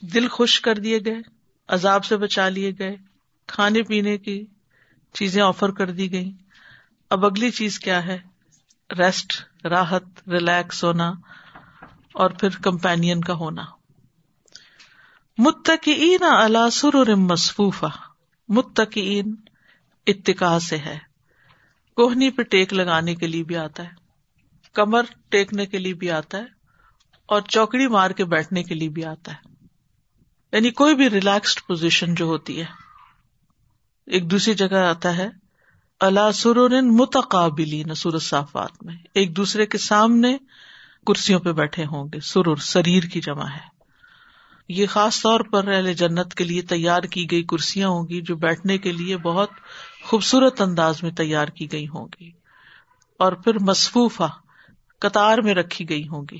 دل خوش کر دیے گئے، عذاب سے بچا لیے گئے، کھانے پینے کی چیزیں آفر کر دی گئی اب اگلی چیز کیا ہے؟ ریسٹ، راحت، ریلیکس ہونا اور پھر کمپین کا ہونا۔ متقین اللہ سر مصفوفہ متقین اتقاء سے ہے۔ کوہنی پہ ٹیک لگانے کے لیے بھی آتا ہے، کمر ٹیکنے کے لیے بھی آتا ہے اور چوکڑی مار کے بیٹھنے کے لیے بھی آتا ہے۔ یعنی کوئی بھی ریلیکسڈ پوزیشن جو ہوتی ہے، ایک دوسری جگہ آتا ہے اللہ سرور متقابلی نسور صافات میں، ایک دوسرے کے سامنے کرسیوں پہ بیٹھے ہوں گے، سرور شریر کی جمع ہے۔ یہ خاص طور پر اہل جنت کے لیے تیار کی گئی کرسیاں ہوں گی جو بیٹھنے کے لیے بہت خوبصورت انداز میں تیار کی گئی ہوں گی، اور پھر مصفوفہ، قطار میں رکھی گئی ہوں گی۔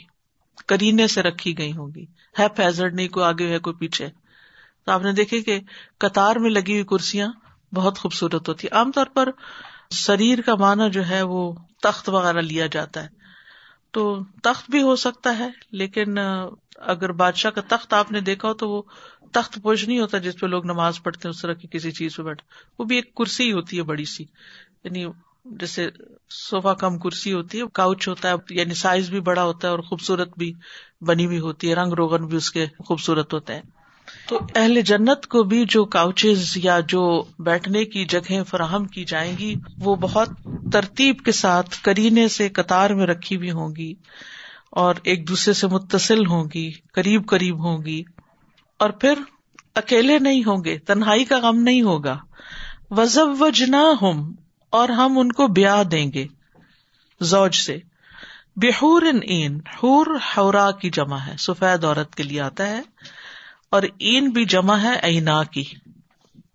کرینے سے رکھی گئی ہوں گی۔ ہے فیزر نہیں، کوئی آگے ہے، کوئی پیچھے۔ تو آپ نے دیکھے کہ قطار میں لگی ہوئی کرسیاں بہت خوبصورت ہوتی۔ عام طور پر شریر کا معنی جو ہے وہ تخت وغیرہ لیا جاتا ہے۔ تو تخت بھی ہو سکتا ہے، لیکن اگر بادشاہ کا تخت آپ نے دیکھا ہو تو وہ تخت پوش نہیں ہوتا جس پہ لوگ نماز پڑھتے ہیں، اس طرح کی کسی چیز پہ بیٹھے۔ وہ بھی ایک کرسی ہوتی ہے بڑی سی۔ یعنی جیسے صوفا کم کرسی ہوتی ہے کاؤچ ہوتا ہے یعنی سائز بھی بڑا ہوتا ہے اور خوبصورت بھی بنی ہوئی ہوتی ہے، رنگ روغن بھی اس کے خوبصورت ہوتے ہیں۔ تو اہل جنت کو بھی جو کاؤچز یا جو بیٹھنے کی جگہ فراہم کی جائیں گی، وہ بہت ترتیب کے ساتھ کرینے سے قطار میں رکھی ہوئی ہوں گی اور ایک دوسرے سے متصل ہوں گی، قریب قریب ہوں گی۔ اور پھر اکیلے نہیں ہوں گے، تنہائی کا غم نہیں ہوگا۔ وزب وجنا ہوں اور ہم ان کو بیاہ دیں گے۔ زوج سے۔ بےحور این، حور ہورا کی جمع ہے۔ سفید عورت کے لیے آتا ہے۔ اور این بھی جمع ہے اینا کی۔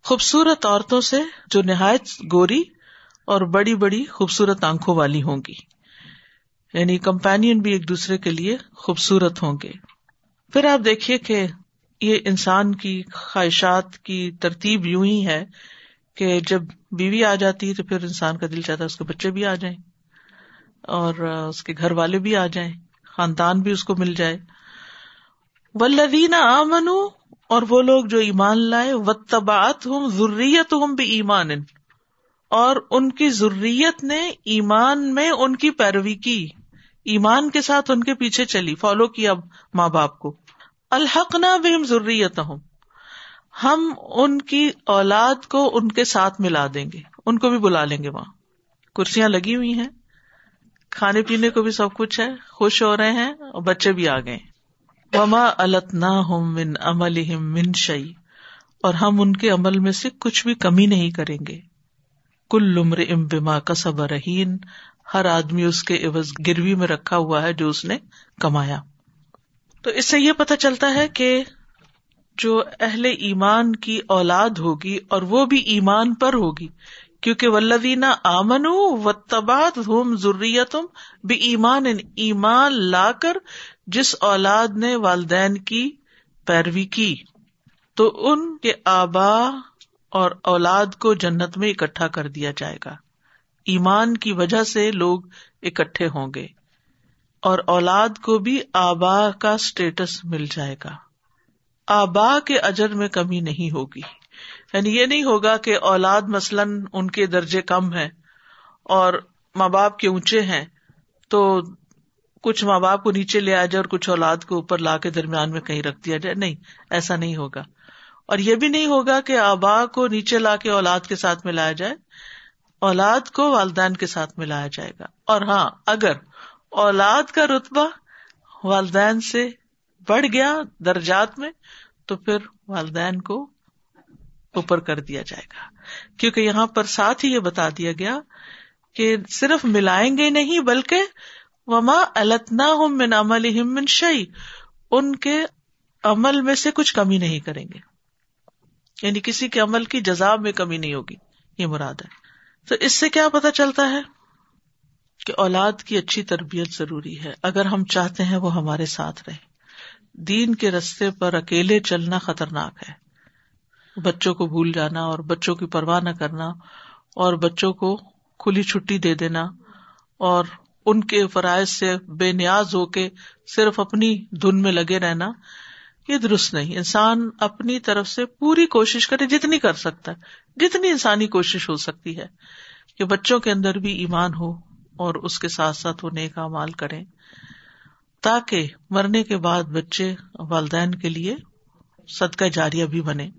خوبصورت عورتوں سے جو نہایت گوری اور بڑی بڑی خوبصورت آنکھوں والی ہوں گی۔ یعنی کمپین بھی ایک دوسرے کے لیے خوبصورت ہوں گے۔ پھر آپ دیکھیے کہ یہ انسان کی خواہشات کی ترتیب یوں ہی ہے۔ کہ جب بیوی آ جاتی ہے تو پھر انسان کا دل چاہتا ہے اس کے بچے بھی آ جائیں اور اس کے گھر والے بھی آ جائیں، خاندان بھی اس کو مل جائے۔ ولدین آمن اور وہ لوگ جو ایمان لائے و تباط ہوں ضروریت ہوں بھی ایمان اور ان کی ضروریت نے ایمان میں ان کی پیروی کی۔ ایمان کے ساتھ ان کے پیچھے چلی، فالو کیا ماں باپ کو۔ الحق نہ بہم ضروریت ہوں ہم ان کی اولاد کو ان کے ساتھ ملا دیں گے۔ ان کو بھی بلا لیں گے وہاں۔ کرسیاں لگی ہوئی ہیں۔ کھانے پینے کو بھی سب کچھ ہے۔ خوش ہو رہے ہیں اور بچے بھی آ گئے۔ وما الت نہ ہوں من عمل من شعی اور ہم ان کے عمل میں سے کچھ بھی کمی نہیں کریں گے۔ کل لمر ام بما کا رہین ہر آدمی اس کے عوض گروی میں رکھا ہوا ہے جو اس نے کمایا۔ تو اس سے یہ پتا چلتا ہے کہ جو اہل ایمان کی اولاد ہوگی اور وہ بھی ایمان پر ہوگی۔ کیونکہ ولدینہ آمن و تباد ہوم ضروریتم بھی ایمان ایمان لا کر جس اولاد نے والدین کی پیروی کی۔ تو ان کے آبا اور اولاد کو جنت میں اکٹھا کر دیا جائے گا۔ ایمان کی وجہ سے لوگ اکٹھے ہوں گے اور اولاد کو بھی آبا کا اسٹیٹس مل جائے گا۔ آبا کے اجر میں کمی نہیں ہوگی۔ یعنی یہ نہیں ہوگا کہ اولاد مثلاً ان کے درجے کم ہے اور ماں باپ کے اونچے ہیں تو کچھ ماں باپ کو نیچے لے آ جائے اور کچھ اولاد کو اوپر لا کے درمیان میں کہیں رکھ دیا جائے۔ نہیں، ایسا نہیں ہوگا۔ اور یہ بھی نہیں ہوگا کہ آبا کو نیچے لا کے اولاد کے ساتھ ملایا جائے، اولاد کو والدین کے ساتھ ملایا جائے گا۔ اور ہاں اگر اولاد کا رتبہ والدین سے بڑھ گیا درجات میں تو پھر والدین کو اوپر کر دیا جائے گا۔ کیونکہ یہاں پر ساتھ ہی یہ بتا دیا گیا کہ صرف ملائیں گے نہیں بلکہ وما التنا ہوں من عمل من شعی ان کے عمل میں سے کچھ کمی نہیں کریں گے۔ یعنی کسی کے عمل کی جزاب میں کمی نہیں ہوگی، یہ مراد ہے۔ تو اس سے کیا پتا چلتا ہے کہ اولاد کی اچھی تربیت ضروری ہے۔ اگر ہم چاہتے ہیں وہ ہمارے ساتھ رہے۔ دین کے رستے پر اکیلے چلنا خطرناک ہے۔ بچوں کو بھول جانا اور بچوں کی پرواہ نہ کرنا اور بچوں کو کھلی چھٹی دے دینا اور ان کے فرائض سے بے نیاز ہو کے صرف اپنی دھن میں لگے رہنا، یہ درست نہیں۔ انسان اپنی طرف سے پوری کوشش کرے جتنی کر سکتا ہے، جتنی انسانی کوشش ہو سکتی ہے کہ بچوں کے اندر بھی ایمان ہو اور اس کے ساتھ ساتھ وہ نیک مال کریں۔ تاکہ مرنے کے بعد بچے والدین کے لیے صدقہ جاریہ بھی بنے۔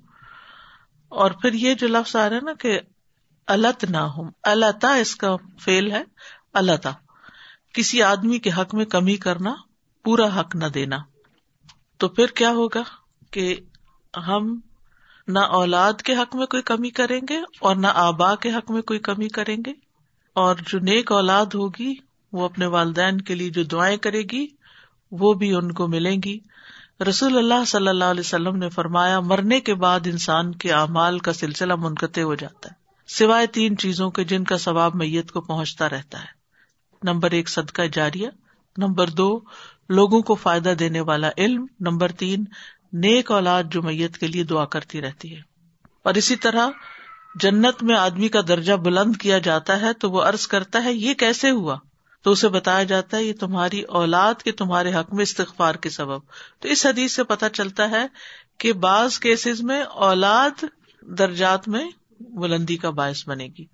اور پھر یہ جو لفظ آ رہا ہے نا کہ الت نہ ہوں اللہ اس کا فیل ہے اللہ کسی آدمی کے حق میں کمی کرنا، پورا حق نہ دینا۔ تو پھر کیا ہوگا کہ ہم نہ اولاد کے حق میں کوئی کمی کریں گے اور نہ آبا کے حق میں کوئی کمی کریں گے۔ اور جو نیک اولاد ہوگی، وہ اپنے والدین کے لیے جو دعائیں کرے گی وہ بھی ان کو ملیں گی۔ رسول اللہ صلی اللہ علیہ وسلم نے فرمایا، مرنے کے بعد انسان کے اعمال کا سلسلہ منقطع ہو جاتا ہے۔ سوائے تین چیزوں کے جن کا ثواب میت کو پہنچتا رہتا ہے۔ نمبر ایک، صدقہ جاریہ۔ نمبر دو، لوگوں کو فائدہ دینے والا علم۔ نمبر تین، نیک اولاد جو میت کے لیے دعا کرتی رہتی ہے۔ اور اسی طرح، جنت میں آدمی کا درجہ بلند کیا جاتا ہے تو وہ ارض کرتا ہے، یہ کیسے ہوا؟ تو اسے بتایا جاتا ہے یہ تمہاری اولاد کے تمہارے حق میں استغفار کے سبب۔ تو اس حدیث سے پتہ چلتا ہے کہ بعض کیسز میں اولاد درجات میں بلندی کا باعث بنے گی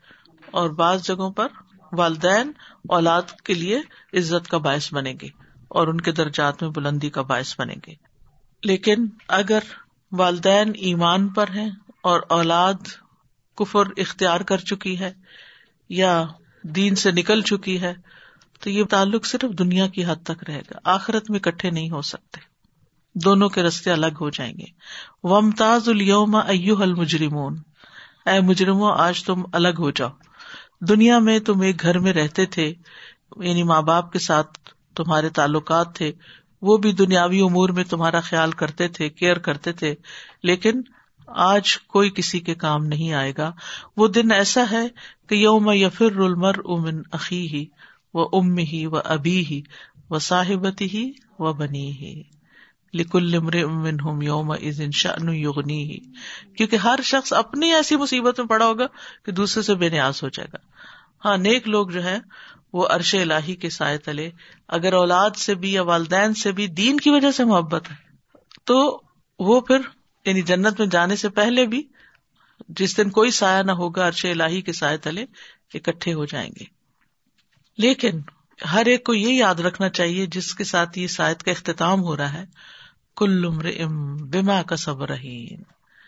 اور بعض جگہوں پر والدین اولاد کے لیے عزت کا باعث بنے گے اور ان کے درجات میں بلندی کا باعث بنے گے۔ لیکن اگر والدین ایمان پر ہیں اور اولاد کفر اختیار کر چکی ہے یا دین سے نکل چکی ہے تو یہ تعلق صرف دنیا کی حد تک رہے گا۔ آخرت میں کٹھے نہیں ہو سکتے۔ دونوں کے رستے الگ ہو جائیں گے۔ ومتاز الوم ایو المجرمون۔ اے مجرمو آج تم الگ ہو جاؤ۔ دنیا میں تم ایک گھر میں رہتے تھے یعنی ماں باپ کے ساتھ تمہارے تعلقات تھے۔ وہ بھی دنیاوی امور میں تمہارا خیال کرتے تھے، کیئر کرتے تھے۔ لیکن آج کوئی کسی کے کام نہیں آئے گا۔ وہ دن ایسا ہے کہ یوم یفر المر امن عقی ہی و ام ہی و ابی ہی و صاحبتی ہی و بنی ہی لکل امن ہم یوم شان یغنی ہی کیونکہ ہر شخص اپنی ایسی مصیبت میں پڑا ہوگا کہ دوسرے سے بے نیاز ہو جائے گا۔ ہاں نیک لوگ جو ہے وہ عرش الہی کے سائے تلے، اگر اولاد سے بھی یا والدین سے بھی دین کی وجہ سے محبت ہے، تو وہ پھر یعنی جنت میں جانے سے پہلے بھی جس دن کوئی سایہ نہ ہوگا عرش الہی کے سائے تلے، اکٹھے ہو جائیں گے۔ لیکن ہر ایک کو یہ یاد رکھنا چاہیے جس کے ساتھ یہ سائد کا اختتام ہو رہا ہے، کل عمر ام بما کا صبر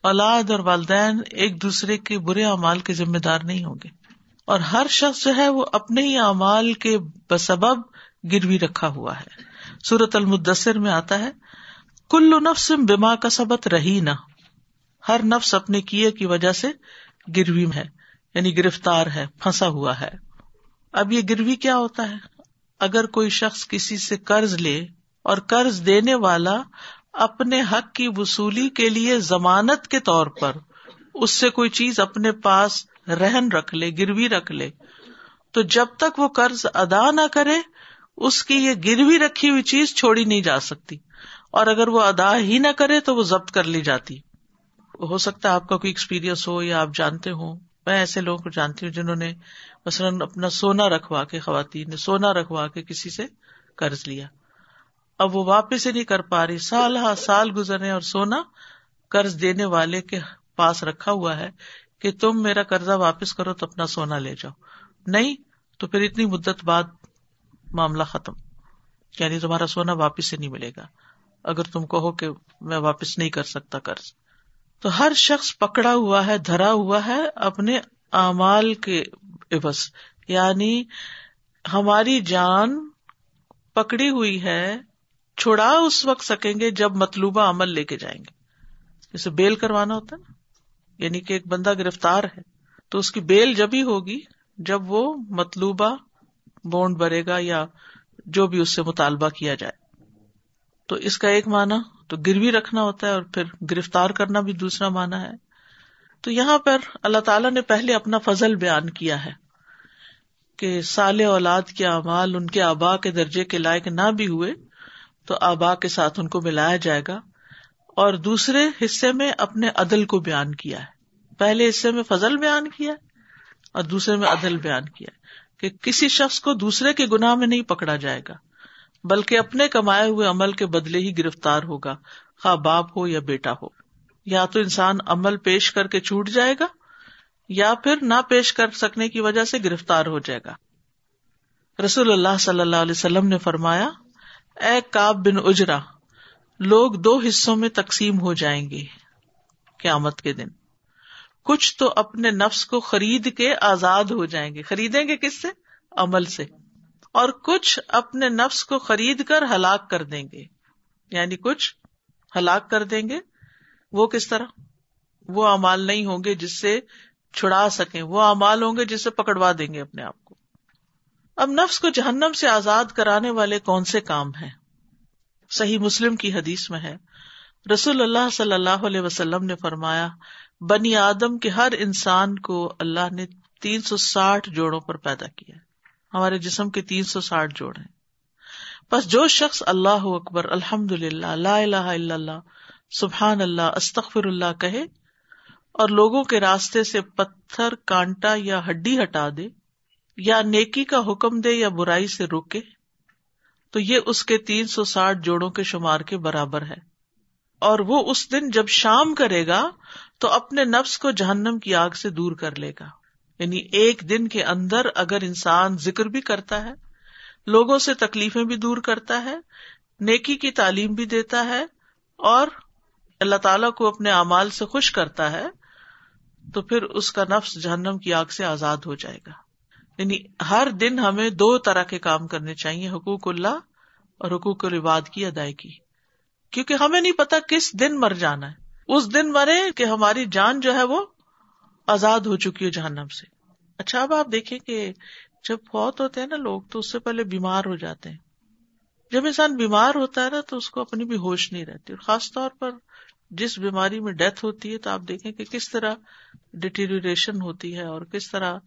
اولاد اور والدین ایک دوسرے کے برے اعمال کے ذمہ دار نہیں ہوں گے۔ اور ہر شخص جو ہے وہ اپنے ہی اعمال کے بسبب گروی رکھا ہوا ہے۔ سورت المدثر میں آتا ہے، کل نفس بیما کا سبق رہی نہ ہر نفس اپنے کیے کی وجہ سے گروی ہے یعنی گرفتار ہے، پھنسا ہوا ہے۔ اب یہ گروی کیا ہوتا ہے؟ اگر کوئی شخص کسی سے قرض لے اور قرض دینے والا اپنے حق کی وصولی کے لیے ضمانت کے طور پر اس سے کوئی چیز اپنے پاس رہن رکھ لے، گروی رکھ لے، تو جب تک وہ قرض ادا نہ کرے، اس کی یہ گروی رکھی ہوئی چیز چھوڑی نہیں جا سکتی۔ اور اگر وہ ادا ہی نہ کرے تو وہ ضبط کر لی جاتی۔ ہو سکتا ہے آپ کا کوئی ایکسپیرئنس ہو یا آپ جانتے ہوں۔ میں ایسے لوگوں کو جانتی ہوں جنہوں نے مثلاً اپنا سونا رکھوا کے خواتین نے سونا رکھوا کے کسی سے قرض لیا۔ اب وہ واپس ہی نہیں کر پا رہی۔ سال ہا سال گزرے اور سونا قرض دینے والے کے پاس رکھا ہوا ہے کہ تم میرا قرضہ واپس کرو تو اپنا سونا لے جاؤ۔ نہیں تو پھر اتنی مدت بعد معاملہ ختم۔ یعنی تمہارا سونا واپس سے نہیں ملے گا۔ اگر تم کہو کہ میں واپس نہیں کر سکتا قرض۔ تو ہر شخص پکڑا ہوا ہے، دھرا ہوا ہے اپنے اعمال کے عوض یعنی ہماری جان پکڑی ہوئی ہے، چھڑا اس وقت سکیں گے جب مطلوبہ عمل لے کے جائیں گے۔ جیسے بیل کروانا ہوتا ہے نا یعنی کہ ایک بندہ گرفتار ہے، تو اس کی بیل جب ہی ہوگی، جب وہ مطلوبہ بونڈ بھرے گا یا جو بھی اس سے مطالبہ کیا جائے۔ تو اس کا ایک معنی، تو گروی رکھنا ہوتا ہے اور پھر گرفتار کرنا بھی دوسرا معنی ہے۔ تو یہاں پر اللہ تعالیٰ نے پہلے اپنا فضل بیان کیا ہے کہ سال اولاد کے اعمال ان کے آبا کے درجے کے لائق نہ بھی ہوئے تو آبا کے ساتھ ان کو ملایا جائے گا اور دوسرے حصے میں اپنے عدل کو بیان کیا ہے۔ پہلے حصے میں فضل بیان کیا اور دوسرے میں عدل بیان کیا کہ کسی شخص کو دوسرے کے گناہ میں نہیں پکڑا جائے گا، بلکہ اپنے کمائے ہوئے عمل کے بدلے ہی گرفتار ہوگا، خواہ باپ ہو یا بیٹا ہو۔ یا تو انسان عمل پیش کر کے چھوٹ جائے گا یا پھر نہ پیش کر سکنے کی وجہ سے گرفتار ہو جائے گا۔ رسول اللہ صلی اللہ علیہ وسلم نے فرمایا، اے کاب بن اجرا، لوگ دو حصوں میں تقسیم ہو جائیں گے قیامت کے دن۔ کچھ تو اپنے نفس کو خرید کے آزاد ہو جائیں گے۔ خریدیں گے کس سے؟ عمل سے۔ اور کچھ اپنے نفس کو خرید کر ہلاک کر دیں گے۔ یعنی کچھ ہلاک کر دیں گے۔ وہ کس طرح؟ وہ امال نہیں ہوں گے جس سے چھڑا سکیں۔ وہ امال ہوں گے جس سے پکڑوا دیں گے اپنے آپ کو۔ اب نفس کو جہنم سے آزاد کرانے والے کون سے کام ہیں؟ صحیح مسلم کی حدیث میں ہے۔ رسول اللہ صلی اللہ علیہ وسلم نے فرمایا، بنی آدم کے ہر انسان کو اللہ نے تین سو ساٹھ جوڑوں پر پیدا کیا۔ ہمارے جسم کے تین سو ساٹھ جوڑ ہیں۔ بس جو شخص اللہ اکبر الحمد للہ اللہ اللہ سبحان اللہ استخر اللہ کہے اور لوگوں کے راستے سے پتھر، کانٹا یا ہڈی ہٹا دے یا نیکی کا حکم دے یا برائی سے روکے تو یہ اس کے تین سو ساٹھ جوڑوں کے شمار کے برابر ہے۔ اور وہ اس دن جب شام کرے گا تو اپنے نفس کو جہنم کی آگ سے دور کر لے گا۔ یعنی ایک دن کے اندر اگر انسان ذکر بھی کرتا ہے، لوگوں سے تکلیفیں بھی دور کرتا ہے، نیکی کی تعلیم بھی دیتا ہے اور اللہ تعالی کو اپنے اعمال سے خوش کرتا ہے، تو پھر اس کا نفس جہنم کی آگ سے آزاد ہو جائے گا۔ یعنی ہر دن ہمیں دو طرح کے کام کرنے چاہیے، حقوق اللہ اور حقوق العباد کی ادائیگی۔ کیونکہ ہمیں نہیں پتا کس دن مر جانا ہے۔ اس دن مرے کہ ہماری جان جو ہے وہ آزاد ہو چکی ہے جہنم سے۔ اچھا اب آپ دیکھیں کہ جب بہت ہوتے ہیں نا لوگ، تو اس سے پہلے بیمار ہو جاتے ہیں۔ جب انسان بیمار ہوتا ہے نا، تو اس کو اپنی بھی ہوش نہیں رہتی۔ اور خاص طور پر جس بیماری میں ڈیتھ ہوتی ہے تو آپ دیکھیں کہ کس طرح ڈیٹیریشن ہوتی ہے اور کس طرح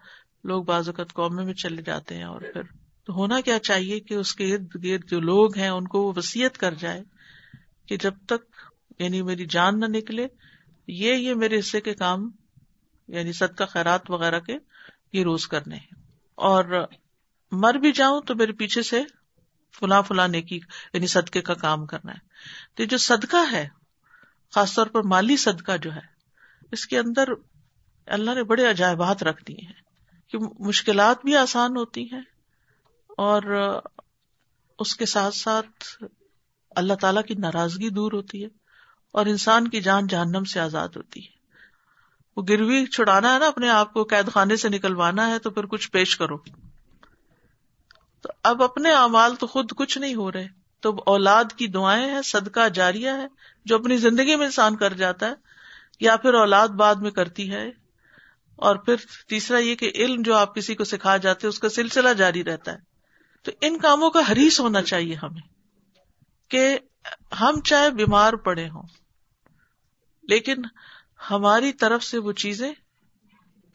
لوگ بعض اوقات قومے میں چلے جاتے ہیں اور پھر تو ہونا کیا چاہیے کہ اس کے ارد گرد جو لوگ ہیں ان کو وہ وسیعت کر جائے کہ جب تک یعنی میری جان نہ نکلے، یہ یہ میرے حصے کے کام یعنی صدقہ خیرات وغیرہ کے یہ روز کرنے ہیں۔ اور مر بھی جاؤں تو میرے پیچھے سے فلاں فلاں نیکی یعنی صدقے کا کام کرنا ہے۔ تو جو صدقہ ہے خاص طور پر مالی صدقہ جو ہے، اس کے اندر اللہ نے بڑے عجائبات رکھ دیے ہیں کہ مشکلات بھی آسان ہوتی ہیں اور اس کے ساتھ ساتھ اللہ تعالی کی ناراضگی دور ہوتی ہے اور انسان کی جان جہنم سے آزاد ہوتی ہے۔ وہ گروی چھڑانا ہے نا اپنے آپ کو، قید خانے سے نکلوانا ہے تو پھر کچھ پیش کرو۔ تو اب اپنے اعمال تو خود کچھ نہیں ہو رہے۔ تو اولاد کی دعائیں ہیں، صدقہ جاریہ ہے، جو اپنی زندگی میں انسان کر جاتا ہے، یا پھر اولاد بعد میں کرتی ہے۔ اور پھر تیسرا یہ کہ علم جو آپ کسی کو سکھا جاتے اس کا سلسلہ جاری رہتا ہے۔ تو ان کاموں کا حریص ہونا چاہیے ہمیں کہ ہم چاہے بیمار پڑے ہوں، لیکن ہماری طرف سے وہ چیزیں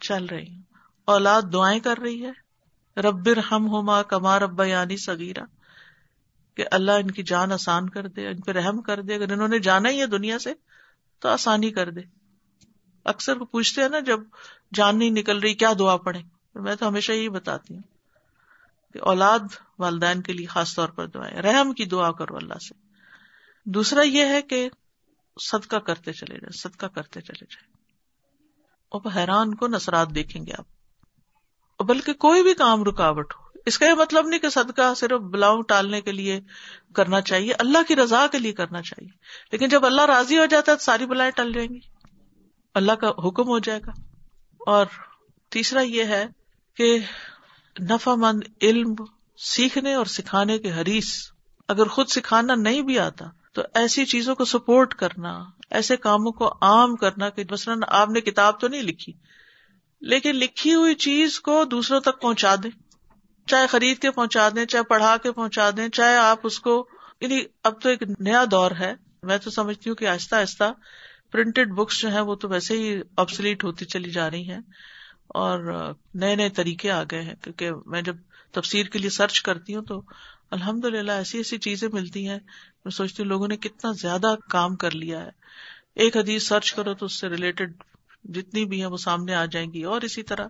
چل رہی ہیں۔ اولاد دعائیں کر رہی ہے ربر ہم ہوما کمار ابا یعنی سگیرا کہ اللہ ان کی جان آسان کر دے، ان پہ رحم کر دے۔ اگر انہوں نے جانا ہی ہے دنیا سے تو آسانی کر دے۔ اکثر وہ پوچھتے ہیں نا، جب جان نہیں نکل رہی، کیا دعا پڑے میں تو ہمیشہ یہی بتاتی ہوں کہ اولاد والدین کے لیے خاص طور پر دعائیں۔ رحم کی دعا کرو اللہ سے۔ دوسرا یہ ہے کہ صدقہ کرتے چلے جائیں، صدقہ کرتے چلے جائیں۔ اور حیران کو نثرات دیکھیں گے آپ۔ بلکہ کوئی بھی کام رکاوٹ ہو اس کا یہ مطلب نہیں کہ صدقہ صرف بلاؤ ٹالنے کے لیے کرنا چاہیے، اللہ کی رضا کے لیے کرنا چاہیے۔ لیکن جب اللہ راضی ہو جاتا ہے تو ساری بلائیں ٹل جائیں گی۔ اللہ کا حکم ہو جائے گا۔ اور تیسرا یہ ہے کہ نفع مند علم سیکھنے اور سکھانے کے حریث اگر خود سکھانا نہیں بھی آتا تو ایسی چیزوں کو سپورٹ کرنا، ایسے کاموں کو عام کرنا کہ مثلاً آپ نے کتاب تو نہیں لکھی، لیکن لکھی ہوئی چیز کو دوسروں تک پہنچا دیں۔ چاہے خرید کے پہنچا دیں، چاہے پڑھا کے پہنچا دیں، چاہے آپ اس کو یعنی اب تو ایک نیا دور ہے۔ میں تو سمجھتی ہوں کہ آہستہ آہستہ پرنٹڈ بکس جو ہے وہ تو ویسے ہی آبسلیٹ ہوتی چلی جا رہی ہیں اور نئے نئے طریقے آ گئے ہیں۔ کیونکہ میں جب تفسیر کے لیے سرچ کرتی ہوں تو الحمد للہ ایسی ایسی چیزیں ملتی ہیں۔ میں سوچتی ہوں لوگوں نے کتنا زیادہ کام کر لیا ہے۔ ایک حدیث سرچ کرو تو اس سے ریلیٹڈ جتنی بھی ہیں وہ سامنے آ جائیں گی اور اسی طرح۔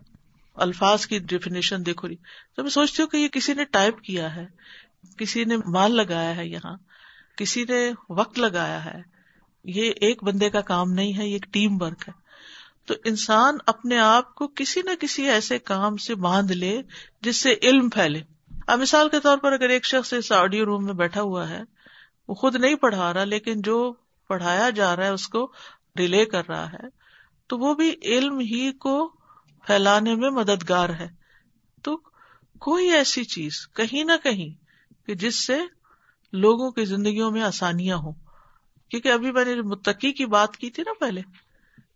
الفاظ کی ڈیفینیشن دیکھو رہی تو میں سوچتی ہوں کہ یہ کسی نے ٹائپ کیا ہے، کسی نے مال لگایا ہے یہاں، کسی نے وقت لگایا ہے، یہ ایک بندے کا کام نہیں ہے، یہ ایک ٹیم ورک ہے۔ تو انسان اپنے آپ کو کسی نہ کسی ایسے کام سے باندھ لے جس سے علم پھیلے۔ اب مثال کے طور پر اگر ایک شخص اس آڈیو روم میں بیٹھا ہوا ہے، وہ خود نہیں پڑھا رہا، لیکن جو پڑھایا جا رہا ہے، اس کو ریلے کر رہا ہے، تو وہ بھی علم ہی کو پھیلانے میں مددگار ہے۔ تو کوئی ایسی چیز کہیں نہ کہیں کہ جس سے لوگوں کی زندگیوں میں آسانیاں ہوں۔ کیونکہ ابھی میں نے متقی کی بات کی تھی نا پہلے،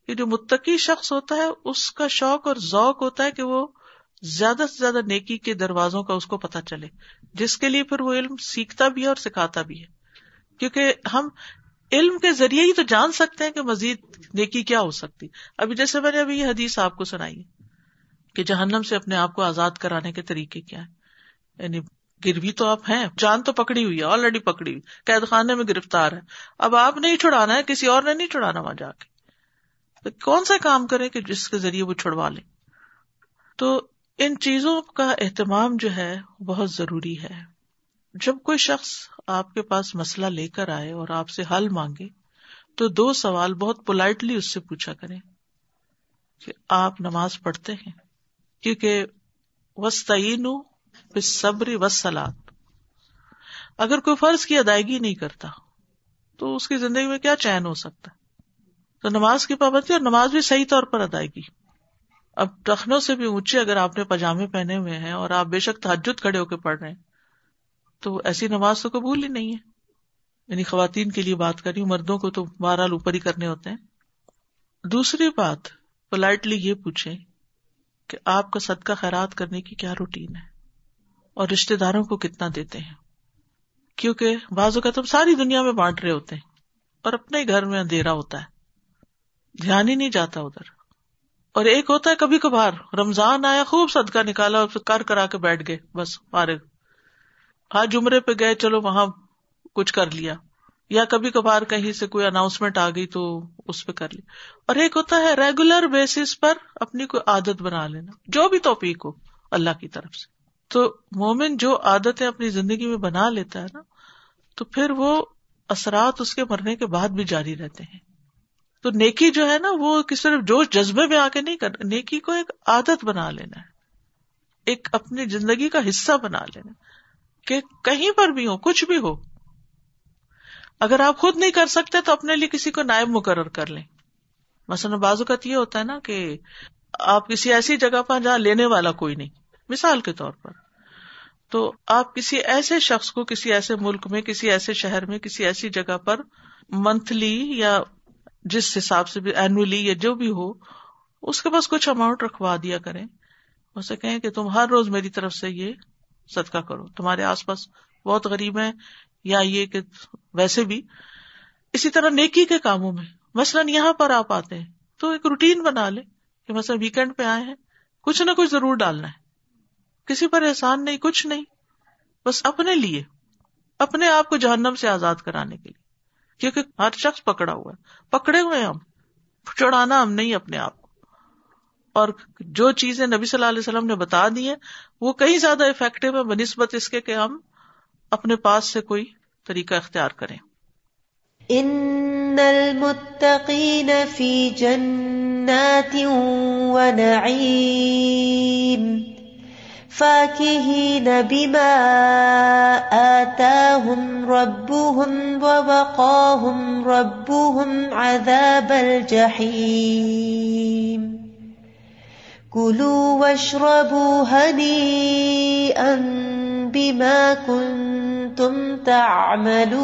کہ جو متقی شخص ہوتا ہے، اس کا شوق اور ذوق ہوتا ہے کہ وہ زیادہ سے زیادہ نیکی کے دروازوں کا اس کو پتا چلے۔ جس کے لیے پھر وہ علم سیکھتا بھی ہے اور سکھاتا بھی ہے۔ کیونکہ ہم علم کے ذریعے ہی تو جان سکتے ہیں کہ مزید نیکی کیا ہو سکتی۔ ابھی جیسے میں نے ابھی یہ حدیث آپ کو سنائی ہے۔ کہ جہنم سے اپنے آپ کو آزاد کرانے کے طریقے کیا ہے یعنی گروی تو آپ ہیں، جان تو پکڑی ہوئی ہے آلریڈی پکڑی ہوئی قید خانے میں گرفتار ہے اب آپ نہیں چھڑانا ہے، کسی اور نے نہیں چھڑانا وہاں جا کے۔ تو کون سا کام کرے کہ جس کے ذریعے وہ چھڑوا لے تو ان چیزوں کا اہتمام جو ہے، بہت ضروری ہے۔ جب کوئی شخص آپ کے پاس مسئلہ لے کر آئے اور آپ سے حل مانگے، تو دو سوال بہت پولائٹلی اس سے پوچھا کریں کہ آپ نماز پڑھتے ہیں؟ کیونکہ وسطین صبری وسلات اگر کوئی فرض کی ادائیگی نہیں کرتا تو اس کی زندگی میں کیا چین ہو سکتا ہے؟ تو نماز کی پابندی اور نماز بھی صحیح طور پر ادائیگی۔ اب ٹخنوں سے بھی اونچے اگر آپ نے پاجامے پہنے ہوئے ہیں اور آپ بے شک تحجد کھڑے ہو کے پڑھ رہے ہیں، تو ایسی نماز تو قبول ہی نہیں ہے۔ یعنی خواتین کے لیے بات کر رہی ہوں، مردوں کو تو بہرحال اوپر ہی کرنے ہوتے ہیں۔ دوسری بات پولائٹلی یہ پوچھے کہ آپ کا صدقہ خیرات کرنے کی کیا روٹین ہے اور رشتے داروں کو کتنا دیتے ہیں؟ کیونکہ بعض اوقات ہم ساری دنیا میں بانٹ رہے ہوتے ہیں اور اپنے گھر میں اندھیرا ہوتا ہے۔ دھیان ہی نہیں جاتا ادھر۔ اور ایک ہوتا ہے کبھی کبھار، رمضان آیا، خوب صدقہ نکالا اور پھر کر کرا کے بیٹھ گئے، بس فارغ۔ ہاں جمرے پہ گئے، چلو وہاں کچھ کر لیا۔ یا کبھی کبھار کہیں سے کوئی اناؤنسمنٹ آ گئی تو اس پہ کر لی اور ایک ہوتا ہے ریگولر بیسس پر اپنی کوئی عادت بنا لینا، جو بھی توفیق ہو اللہ کی طرف سے۔ تو مومن جو عادتیں اپنی زندگی میں بنا لیتا ہے نا، تو پھر وہ اثرات اس کے مرنے کے بعد بھی جاری رہتے ہیں۔ تو نیکی جو ہے نا، وہ کس طرف جوش جذبے میں آ کے نہیں کر، نیکی کو ایک عادت بنا لینا ہے۔ ایک اپنی زندگی کا حصہ بنا لینا کہ کہیں پر بھی ہو، کچھ بھی ہو اگر آپ خود نہیں کر سکتے تو اپنے لیے کسی کو نائب مقرر کر لیں۔ مثلاً بازو کا یہ ہوتا ہے نا کہ آپ کسی ایسی جگہ پر جہاں لینے والا کوئی نہیں۔ مثال کے طور پر۔ تو آپ کسی ایسے شخص کو کسی ایسے ملک میں، کسی ایسے شہر میں، کسی ایسی جگہ پر منتھلی یا جس حساب سے بھی اینولی یا جو بھی ہو، اس کے پاس کچھ اماؤنٹ رکھوا دیا کریں۔ اسے کہیں کہ تم ہر روز میری طرف سے یہ صدقہ کرو۔ تمہارے آس پاس بہت غریب ہے یا یہ کہ ویسے بھی اسی طرح نیکی کے کاموں میں، مثلاً یہاں پر آپ آتے ہیں تو ایک روٹین بنا لے کہ مثلاً ویکینڈ پہ آئے ہیں، کچھ نہ کچھ ضرور ڈالنا ہے۔ کسی پر احسان نہیں، کچھ نہیں، بس اپنے لیے، اپنے آپ کو جہنم سے آزاد کرانے کے لیے۔ کیونکہ ہر شخص پکڑا ہوا ہے، پکڑے ہوئے ہم، چڑھانا ہم نہیں اپنے آپ کو۔ اور جو چیزیں نبی صلی اللہ علیہ وسلم نے بتا دی ہیں، وہ کہیں زیادہ افیکٹو ہے بنسبت اس کے کہ ہم اپنے پاس سے کوئی طریقہ اختیار کریں۔ ان المتقین فی جنات و نعیم فاكهين بما آتاهم ربهم ووقاهم ربهم عذاب الجحيم كلوا واشربوا هنيئا بما كنتم تعملون.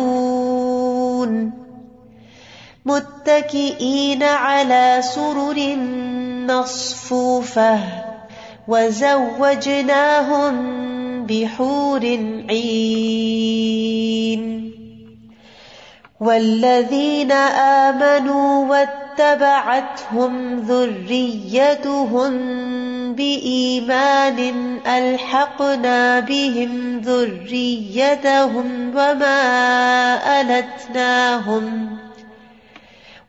متكئين على سرر مصفوفه وزوجناهم بحور عين. والذين آمنوا واتقوا واتبعتهم ذريتهم بإيمان ألحقنا بهم ذريتهم وما ألتناهم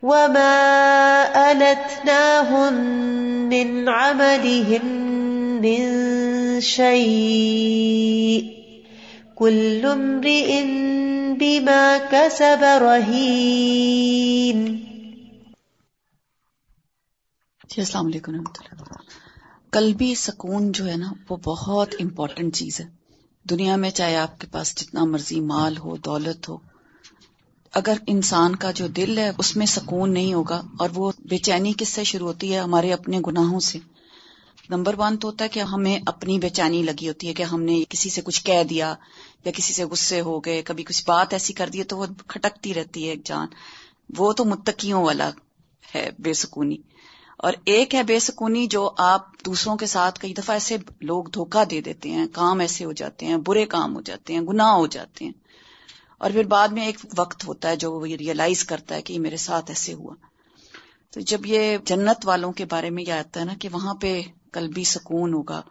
وما ألتناهم من عملهم من شيء كل امرئ بما كسب رهين جی السلام علیکم رحمۃ اللہ قلبی سکون جو ہے نا، وہ بہت امپورٹنٹ چیز ہے۔ دنیا میں چاہے آپ کے پاس جتنا مرضی مال ہو، دولت ہو، اگر انسان کا جو دل ہے، اس میں سکون نہیں ہوگا اور وہ بے چینی کس سے شروع ہوتی ہے؟ ہمارے اپنے گناہوں سے۔ نمبر ون تو ہوتا ہے کہ ہمیں اپنی بے چینی لگی ہوتی ہے کہ ہم نے کسی سے کچھ کہہ دیا یا کسی سے غصے ہو گئے، کبھی کچھ بات ایسی کر دی تو وہ کھٹکتی رہتی ہے ایک جان۔ وہ تو متقیوں والا ہے بے سکونی۔ اور ایک ہے بے سکونی جو آپ دوسروں کے ساتھ کئی دفعہ ایسے لوگ دھوکہ دے دیتے ہیں کام ایسے ہو جاتے ہیں برے کام ہو جاتے ہیں گناہ ہو جاتے ہیں۔ اور پھر بعد میں ایک وقت ہوتا ہے جو وہ ریئلائز کرتا ہے کہ یہ میرے ساتھ ایسے ہوا۔ تو جب یہ جنت والوں کے بارے میں یہ آتا ہے نا کہ وہاں پہ قلبی سکون ہوگا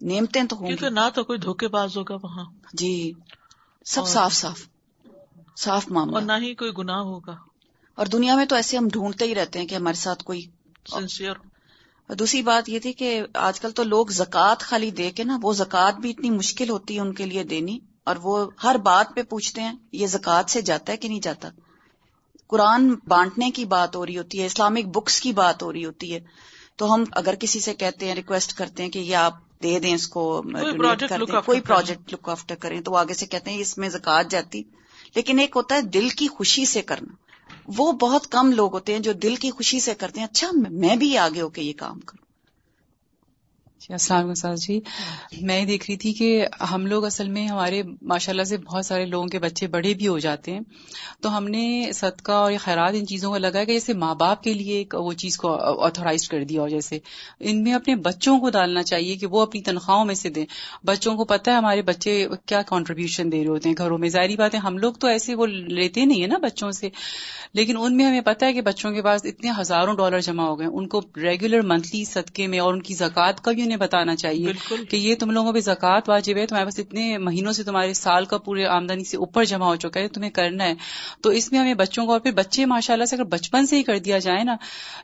نعمتیں تو ہوں کیونکہ نہ تو کوئی دھوکے باز ہوگا وہاں۔ جی سب صاف صاف صاف معاملہ۔ اور نہ ہی کوئی گناہ ہوگا۔ اور دنیا میں تو ایسے ہم ڈھونڈتے ہی رہتے ہیں کہ ہمارے ساتھ کوئی سنسیئر اور دوسری بات یہ تھی کہ آج کل تو لوگ زکوٰۃ خالی دے کے نا وہ زکوٰۃ بھی اتنی مشکل ہوتی ہے ان کے لیے دینی اور وہ ہر بات پہ پوچھتے ہیں یہ زکوٰۃ سے جاتا ہے کہ نہیں جاتا؟ قرآن بانٹنے کی بات ہو رہی ہوتی ہے اسلامک بکس کی بات ہو رہی ہوتی ہے۔ تو ہم اگر کسی سے کہتے ہیں ریکویسٹ کرتے ہیں کہ یہ آپ دے دیں اس کو کوئی پروجیکٹ لک آفٹر کریں۔ تو آگے سے کہتے ہیں اس میں زکوٰۃ جاتی۔ لیکن ایک ہوتا ہے دل کی خوشی سے کرنا۔ وہ بہت کم لوگ ہوتے ہیں جو دل کی خوشی سے کرتے ہیں اچھا میں بھی آگے ہو کے یہ کام کروں۔ السلام علیکم جی۔ میں یہ دیکھ رہی تھی کہ ہم لوگ اصل میں ہمارے ماشاء اللہ سے بہت سارے لوگوں کے بچے بڑے بھی ہو جاتے ہیں۔ تو ہم نے صدقہ اور خیرات ان چیزوں کو لگایا کہ جیسے ماں باپ کے لیے وہ چیز کو آتھورائز کر دیا اور جیسے ان میں اپنے بچوں کو ڈالنا چاہیے کہ وہ اپنی تنخواہوں میں سے دیں۔ بچوں کو پتہ ہے ہمارے بچے کیا کانٹریبیوشن دے رہے ہوتے ہیں گھروں میں۔ ظاہری بات ہے ہم لوگ تو ایسے وہ لیتے نہیں ہیں نا بچوں سے۔ لیکن ان میں ہمیں پتا ہے کہ بچوں کے پاس اتنے ہزاروں ڈالر جمع ہو گئے ان کو ریگولر منتھلی صدقے میں اور ان کی زکوٰۃ کا بھی انہیں بتانا چاہیے کہ یہ تم لوگوں پہ زکوٰۃ واجب ہے تمہارے پاس اتنے مہینوں سے تمہارے سال کا پورے آمدنی سے اوپر جمع ہو چکا ہے تمہیں کرنا ہے۔ تو اس میں ہمیں بچوں کو اور پھر بچے ماشاء اللہ سے اگر بچپن سے ہی کر دیا جائے نا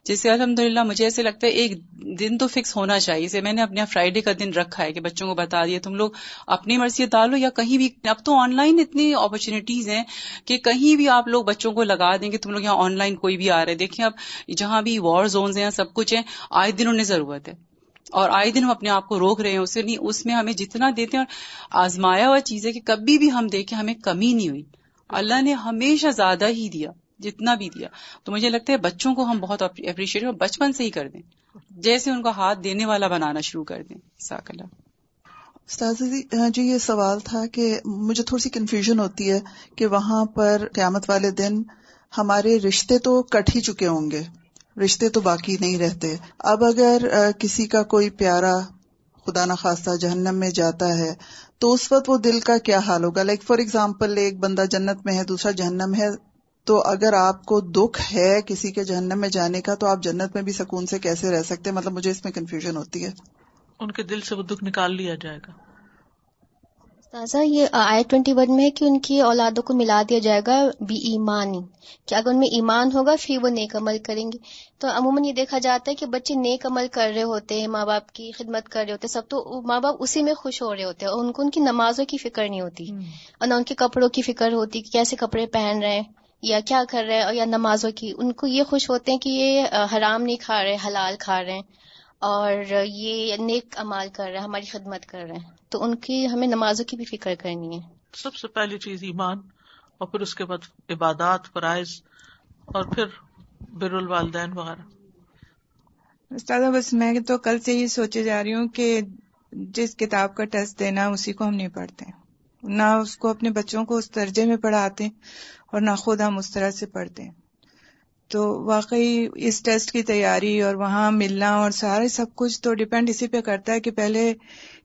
جیسے الحمد للہ مجھے ایسے لگتا ہے ایک دن تو فکس ہونا چاہیے۔ جیسے میں نے اپنے فرائیڈے کا دن رکھا ہے کہ بچوں کو بتا دیا تم لوگ اپنی مرضی ڈالو یا کہیں بھی۔ اب تو آن لائن اتنی اپرچونیٹیز ہیں کہ کہیں بھی آپ لوگ بچوں کو لگا دیں گے تم لوگ یہاں آن لائن کوئی بھی آ رہے دیکھیں اب جہاں بھی وار زونز ہیں سب کچھ ہے آئے دن انہیں ضرورت ہے۔ اور آئے دن ہم اپنے آپ کو روک رہے ہیں اسے نہیں اس میں ہمیں جتنا دیتے ہیں اور آزمایا ہوا چیز ہے کہ کبھی بھی ہم دیکھیں ہمیں کمی نہیں ہوئی۔ اللہ نے ہمیشہ زیادہ ہی دیا، جتنا بھی دیا۔ تو مجھے لگتا ہے بچوں کو ہم بہت اپریشیٹ بچپن سے ہی کر دیں۔ جیسے ان کو ہاتھ دینے والا بنانا شروع کر دیں۔ ساک اللہ۔ استاذ جی،, ہاں جی یہ سوال تھا کہ مجھے تھوڑی سی کنفیوژن ہوتی ہے کہ وہاں پر قیامت والے دن ہمارے رشتے تو کٹ ہی چکے ہوں گے۔ رشتے تو باقی نہیں رہتے۔ اب اگر کسی کا کوئی پیارا خدا نخواستہ جہنم میں جاتا ہے، تو اس وقت وہ دل کا کیا حال ہوگا؟ لائک فار ایگزامپل ایک بندہ جنت میں ہے، دوسرا جہنم ہے، تو اگر آپ کو دکھ ہے کسی کے جہنم میں جانے کا، تو آپ جنت میں بھی سکون سے کیسے رہ سکتے؟ مطلب مجھے اس میں کنفیوژن ہوتی ہے۔ ان کے دل سے وہ دکھ نکال لیا جائے گا۔ تازہ یہ آئی ٹوینٹی ون میں ہے کہ ان کی اولادوں کو ملا دیا جائے گا بی ایمانی کہ اگر ان میں ایمان ہوگا پھر وہ نیک عمل کریں گے۔ تو عموماً یہ دیکھا جاتا ہے کہ بچے نیک عمل کر رہے ہوتے ہیں ماں باپ کی خدمت کر رہے ہوتے ہیں سب تو ماں باپ اسی میں خوش ہو رہے ہوتے ہیں اور ان کو ان کی نمازوں کی فکر نہیں ہوتی اور نہ ان کے کپڑوں کی فکر ہوتی کہ کیسے کپڑے پہن رہے ہیں یا کیا کر رہے ہیں یا نمازوں کی۔ ان کو یہ خوش ہوتے ہیں کہ یہ حرام نہیں کھا رہے حلال کھا رہے ہیں اور یہ نیک امال کر رہے ہیں ہماری خدمت کر رہے ہیں۔ تو ان کی ہمیں نمازوں کی بھی فکر کرنی ہے۔ سب سے پہلی چیز ایمان اور پھر اس کے بعد عبادات فرائض اور پھر بر الوالدین وغیرہ۔ استاد بس میں تو کل سے ہی سوچے جا رہی ہوں کہ جس کتاب کا ٹیسٹ دینا اسی کو ہم نہیں پڑھتے۔ نہ اس کو اپنے بچوں کو اس درجے میں پڑھاتے اور نہ خود ہم اس طرح سے پڑھتے۔ ہیں تو واقعی اس ٹیسٹ کی تیاری اور وہاں ملنا اور سارے سب کچھ تو ڈپینڈ اسی پہ کرتا ہے کہ پہلے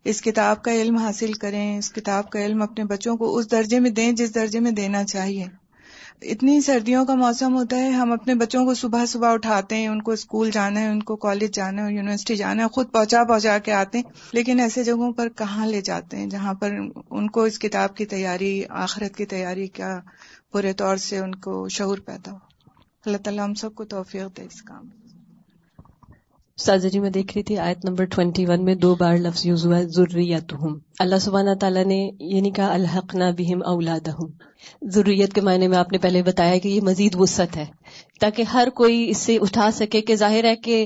اس کتاب کا علم حاصل کریں، اس کتاب کا علم اپنے بچوں کو اس درجے میں دیں جس درجے میں دینا چاہیے۔ اتنی سردیوں کا موسم ہوتا ہے، ہم اپنے بچوں کو صبح صبح اٹھاتے ہیں، ان کو اسکول جانا ہے، ان کو کالج جانا ہے، یونیورسٹی جانا ہے، خود پہنچا پہنچا کے آتے ہیں۔ لیکن ایسے جگہوں پر کہاں لے جاتے ہیں جہاں پر ان کو اس کتاب کی تیاری، آخرت کی تیاری کا پورے طور سے ان کو شعور پیدا ہو۔ اللہ تعالیٰ ہم سب کو توفیق دے اس کام سازا جی میں دیکھ رہی تھی، آیت نمبر ٹوینٹی ون میں دو بار لفظ یوز ہوا ضروریت اللہ سبحانہ تعالیٰ نے یہ نہیں کہا الحق نہ بہم اولاد ضروریت کے معنی میں آپ نے پہلے بتایا کہ یہ مزید وسط ہے، تاکہ ہر کوئی اس سے اٹھا سکے کہ ظاہر ہے کہ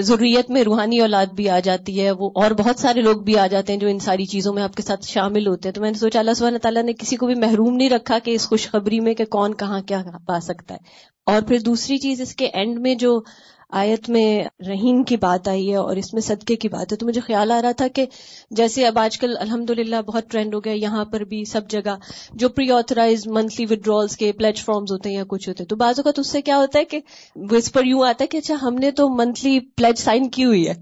ضروریت میں روحانی اولاد بھی آ جاتی ہے، وہ اور بہت سارے لوگ بھی آ جاتے ہیں جو ان ساری چیزوں میں آپ کے ساتھ شامل ہوتے ہیں۔ تو میں نے سوچا، اللہ سبحانہ تعالیٰ نے کسی کو بھی محروم نہیں رکھا کہ اس خوشخبری میں کہ کون کہاں کیا پا سکتا ہے۔ اور پھر دوسری چیز اس کے اینڈ میں جو آیت میں رحیم کی بات آئی ہے اور اس میں صدقے کی بات ہے، تو مجھے خیال آ رہا تھا کہ جیسے اب آج کل الحمد بہت ٹرینڈ ہو گیا یہاں پر بھی سب جگہ جو پری آتھرائز منتھلی ودرالس کے پلیٹ فارمز ہوتے ہیں یا کچھ ہوتے ہیں، تو بعض اوقات اس سے کیا ہوتا ہے کہ اس پر یوں آتا ہے کہ اچھا ہم نے تو منتھلی پلیٹ سائن کی ہوئی ہے۔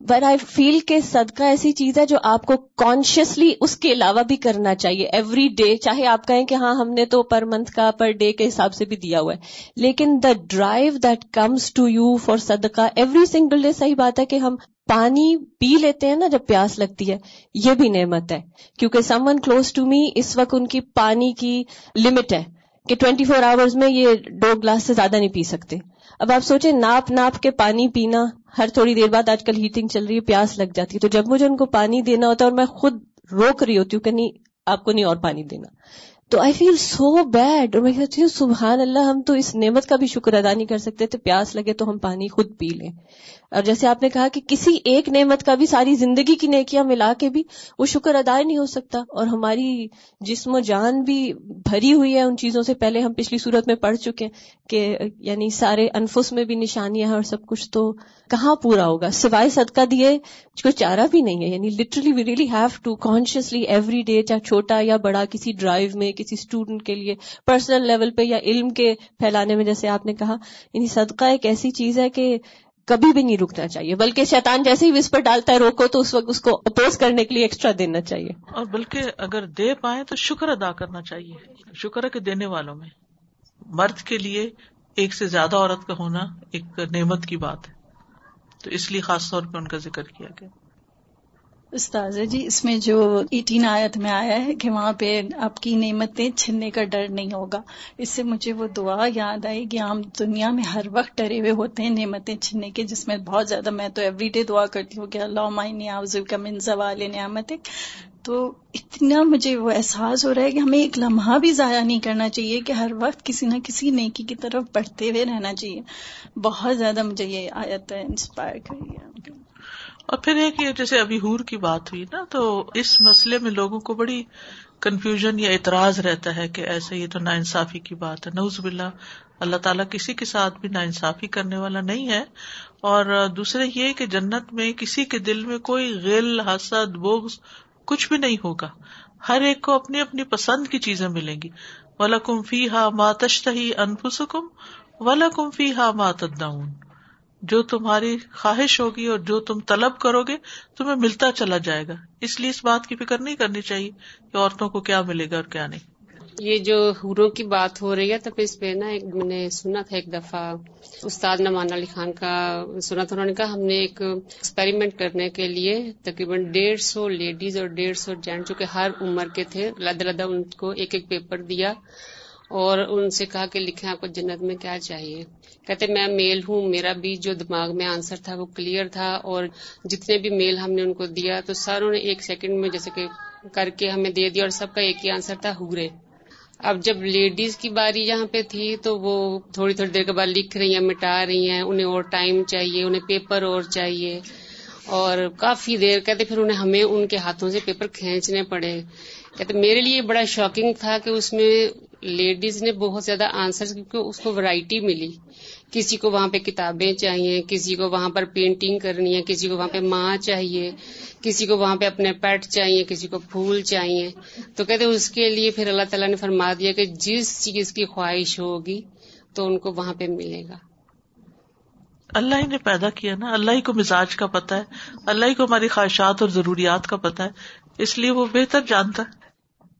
بٹ آئی فیل کہ صدقہ ایسی چیز ہے جو آپ کو کانشیسلی اس کے علاوہ بھی کرنا چاہیے ایوری ڈے چاہے آپ کہیں کہ ہاں ہم نے تو پر منتھ کا پر ڈے کے حساب سے بھی دیا ہوا ہے، لیکن the drive that comes to you for صدقہ. ایوری سنگل ڈے صحیح بات ہے کہ ہم پانی پی لیتے ہیں نا جب پیاس لگتی ہے. یہ بھی نعمت ہے. کیونکہ someone close to me اس وقت ان کی پانی کی لمٹ ہے کہ ٹوینٹی فور آورز میں یہ دو گلاس سے زیادہ نہیں پی سکتے. اب آپ سوچیں ناپ ناپ کے پانی پینا ہر تھوڑی دیر بعد آج کل ہیٹنگ چل رہی ہے، پیاس لگ جاتی ہے. تو جب مجھے ان کو پانی دینا ہوتا ہے اور میں خود روک رہی ہوتی ہوں کہ نہیں، آپ کو نہیں اور پانی دینا. تو آئی فیل سو بیڈ اور میں کہتی ہوں سبحان اللہ، ہم تو اس نعمت کا بھی شکر ادا نہیں کر سکتے، تو پیاس لگے تو ہم پانی خود پی لیں۔ اور جیسے آپ نے کہا کہ کسی ایک نعمت کا بھی ساری زندگی کی نیکیاں ملا کے بھی وہ شکر ادا نہیں ہو سکتا۔ اور ہماری جسم و جان بھی بھری ہوئی ہے ان چیزوں سے۔ پہلے ہم پچھلی صورت میں پڑھ چکے ہیں کہ یعنی سارے انفس میں بھی نشانیاں ہیں اور سب کچھ تو کہاں پورا ہوگا؟ سوائے صدقہ دیے کوئی چارہ بھی نہیں ہے۔ یعنی literally we really have to consciously every day چاہے چھوٹا یا بڑا کسی ڈرائیو میں کسی اسٹوڈنٹ کے لیے پرسنل لیول پہ یا علم کے پھیلانے میں، جیسے آپ نے کہا یعنی صدقہ ایک ایسی چیز ہے کہ کبھی بھی نہیں رکنا چاہیے۔ بلکہ شیطان جیسے ہی وسپر ڈالتا ہے روکو، تو اس وقت اس کو اپوز کرنے کے لیے ایکسٹرا دینا چاہیے۔ اور بلکہ اگر دے پائے تو شکر ادا کرنا چاہیے۔ شکر ہے کہ دینے والوں میں۔ مرد کے لیے ایک سے زیادہ عورت کا ہونا ایک نعمت کی بات ہے۔ تو اس لیے خاص طور پہ ان کا ذکر کیا گیا۔ استاذ جی اس میں جو ایٹین آیت میں آیا ہے کہ وہاں پہ آپ کی نعمتیں چھننے کا ڈر نہیں ہوگا۔ اس سے مجھے وہ دعا یاد آئی کہ ہم دنیا میں ہر وقت ڈرے ہوئے ہوتے ہیں نعمتیں چھننے کے، جس میں بہت زیادہ میں تو ایوری ڈے دعا کرتی ہوں کہ اللہ معنی کا من زوال نعمت تو اتنا مجھے وہ احساس ہو رہا ہے کہ ہمیں ایک لمحہ بھی ضائع نہیں کرنا چاہیے کہ ہر وقت کسی نہ کسی نیکی کی طرف بڑھتے ہوئے رہنا چاہیے۔ بہت زیادہ مجھے یہ آیت انسپائر کری ہے۔ اور پھر ایک یہ جیسے ابھی ہور کی بات ہوئی نا، تو اس مسئلے میں لوگوں کو بڑی کنفیوژن یا اعتراض رہتا ہے کہ ایسے یہ تو نا انصافی کی بات ہے۔ نوز باللہ، اللہ تعالیٰ کسی کے ساتھ بھی نا انصافی کرنے والا نہیں ہے۔ اور دوسرے یہ کہ جنت میں کسی کے دل میں کوئی غل، حسد بوگز کچھ بھی نہیں ہوگا۔ ہر ایک کو اپنی اپنی پسند کی چیزیں ملیں گی۔ ولا کم فی ہا ماتشت ہی انفسکم ولا کم فی ہا ماتداؤن جو تمہاری خواہش ہوگی اور جو تم طلب کرو گے، تمہیں ملتا چلا جائے گا۔ اس لیے اس بات کی فکر نہیں کرنی چاہیے کہ عورتوں کو کیا ملے گا اور کیا نہیں۔ یہ جو حوروں کی بات ہو رہی ہے، تو اس پہ نا ایک میں نے سنا تھا ایک دفعہ، استاد نمان علی خان کا سنا تھا، انہوں نے کہا ہم نے ایک ایکسپیریمنٹ کرنے کے لیے تقریباً ڈیڑھ سو لیڈیز اور ڈیڑھ سو جینٹ جو کہ ہر عمر کے تھے لد لدا ان کو ایک ایک پیپر دیا۔ اور ان سے کہا کہ لکھیں آپ کو جنت میں کیا چاہیے۔ کہتے میں میل ہوں، میرا بھی جو دماغ میں آنسر تھا وہ کلیئر تھا اور جتنے بھی میل ہم نے ان کو دیا تو ساروں نے ایک سیکنڈ میں جیسے کہ کر کے ہمیں دے دیا اور سب کا ایک ہی آنسر تھا ہورے اب جب لیڈیز کی باری یہاں پہ تھی تو وہ تھوڑی تھوڑی دیر کے بعد لکھ رہی ہیں، مٹا رہی ہیں، انہیں اور ٹائم چاہیے، انہیں پیپر اور چاہیے۔ اور کافی دیر، کہتے پھر انہیں ہمیں ان کے ہاتھوں سے پیپر کھینچنے پڑے۔ کہتے میرے لیے بڑا شاکنگ تھا کہ اس میں لیڈیز نے بہت زیادہ آنسر کیونکہ اس کو ورائٹی ملی۔ کسی کو وہاں پہ کتابیں چاہیے، کسی کو وہاں پر پینٹنگ کرنی ہے، کسی کو وہاں پہ ماں چاہیے، کسی کو وہاں پہ اپنے پیٹ چاہیے، کسی کو پھول چاہیے۔ تو کہتے اس کے لیے پھر اللہ تعالیٰ نے فرما دیا کہ جس چیز کی خواہش ہوگی تو ان کو وہاں پہ ملے گا۔ اللہ ہی نے پیدا کیا نا، اللہ ہی کو مزاج کا پتا ہے، اللہ ہی کو ہماری خواہشات اور ضروریات کا پتا ہے، اس لیے وہ بہتر جانتا ہے۔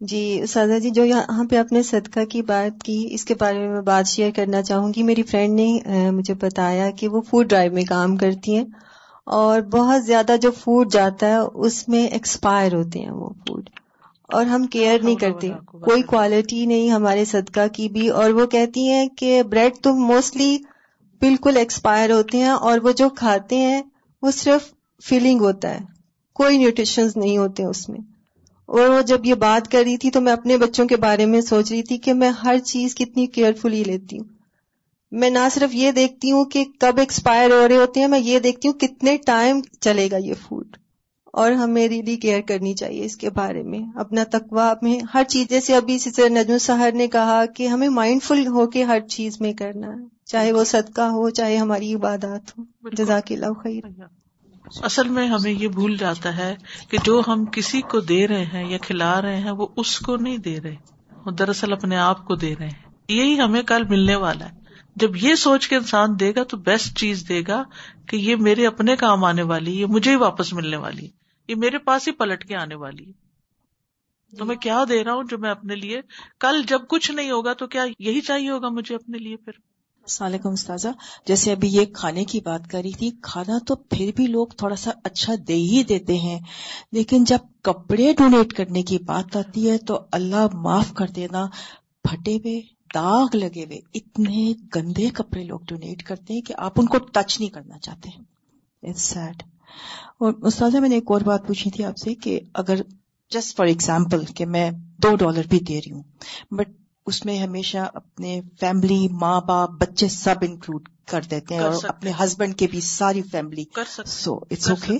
جی سازا جی جو یہاں پہ اپنے صدقہ کی بات کی اس کے بارے میں بات شیئر کرنا چاہوں گی۔ میری فرینڈ نے مجھے بتایا کہ وہ فوڈ ڈرائیو میں کام کرتی ہیں اور بہت زیادہ جو فوڈ جاتا ہے اس میں ایکسپائر ہوتے ہیں وہ فوڈ اور ہم کیئر نہیں کرتے۔ کوئی کوالٹی نہیں ہمارے صدقہ کی بھی۔ اور وہ کہتی ہیں کہ بریڈ تو موسٹلی بالکل ایکسپائر ہوتے ہیں اور وہ جو کھاتے ہیں وہ صرف فیلنگ ہوتا ہے۔ کوئی نیوٹریشنز نہیں ہوتے اس میں۔ اور وہ جب یہ بات کر رہی تھی تو میں اپنے بچوں کے بارے میں سوچ رہی تھی کہ میں ہر چیز کتنی کیئرفلی لیتی ہوں۔ میں نہ صرف یہ دیکھتی ہوں کہ کب ایکسپائر ہو رہے ہوتے ہیں میں یہ دیکھتی ہوں کتنے ٹائم چلے گا یہ فوڈ اور ہمیں ریلی کیئر کرنی چاہیے اس کے بارے میں۔ اپنا تقوا میں ہر چیز جیسے ابھی سے نجم سہر نے کہا کہ ہمیں مائنڈ فل ہو کے ہر چیز میں کرنا ہے چاہے وہ صدقہ ہو چاہے ہماری عبادات ہو۔ جزاک اللہ خیر۔ اصل میں ہمیں یہ بھول جاتا ہے کہ جو ہم کسی کو دے رہے ہیں یا کھلا رہے ہیں، وہ اس کو نہیں دے رہے۔ وہ دراصل اپنے آپ کو دے رہے ہیں۔ یہی ہمیں کل ملنے والا ہے۔ جب یہ سوچ کے انسان دے گا تو بیسٹ چیز دے گا کہ یہ میرے اپنے کام آنے والی، یہ مجھے ہی واپس ملنے والی۔ یہ میرے پاس ہی پلٹ کے آنے والی۔ ہے تو میں کیا دے رہا ہوں جو میں اپنے لیے کل جب کچھ نہیں ہوگا تو کیا یہی چاہیے ہوگا مجھے اپنے لیے پھر؟ علیکم استاذہ، جیسے ابھی یہ کھانے کی بات کری تھی، کھانا تو پھر بھی لوگ تھوڑا سا اچھا دے ہی دیتے ہیں، لیکن جب کپڑے ڈونیٹ کرنے کی بات آتی ہے تو اللہ معاف کر دینا، پھٹے ہوئے، داغ لگے ہوئے، اتنے گندے کپڑے لوگ ڈونیٹ کرتے ہیں کہ آپ ان کو ٹچ نہیں کرنا چاہتے۔ اٹس سیڈ اور استاذہ، میں نے ایک اور بات پوچھی تھی آپ سے کہ اگر جسٹ فار ایگزامپل کہ میں دو ڈالر بھی دے رہی ہوں بٹ اس میں ہمیشہ اپنے فیملی ماں باپ بچے سب انکلوڈ کر دیتے ہیں اور اپنے ہسبینڈ کے بھی ساری فیملی کر سکتے سو اٹس اوکے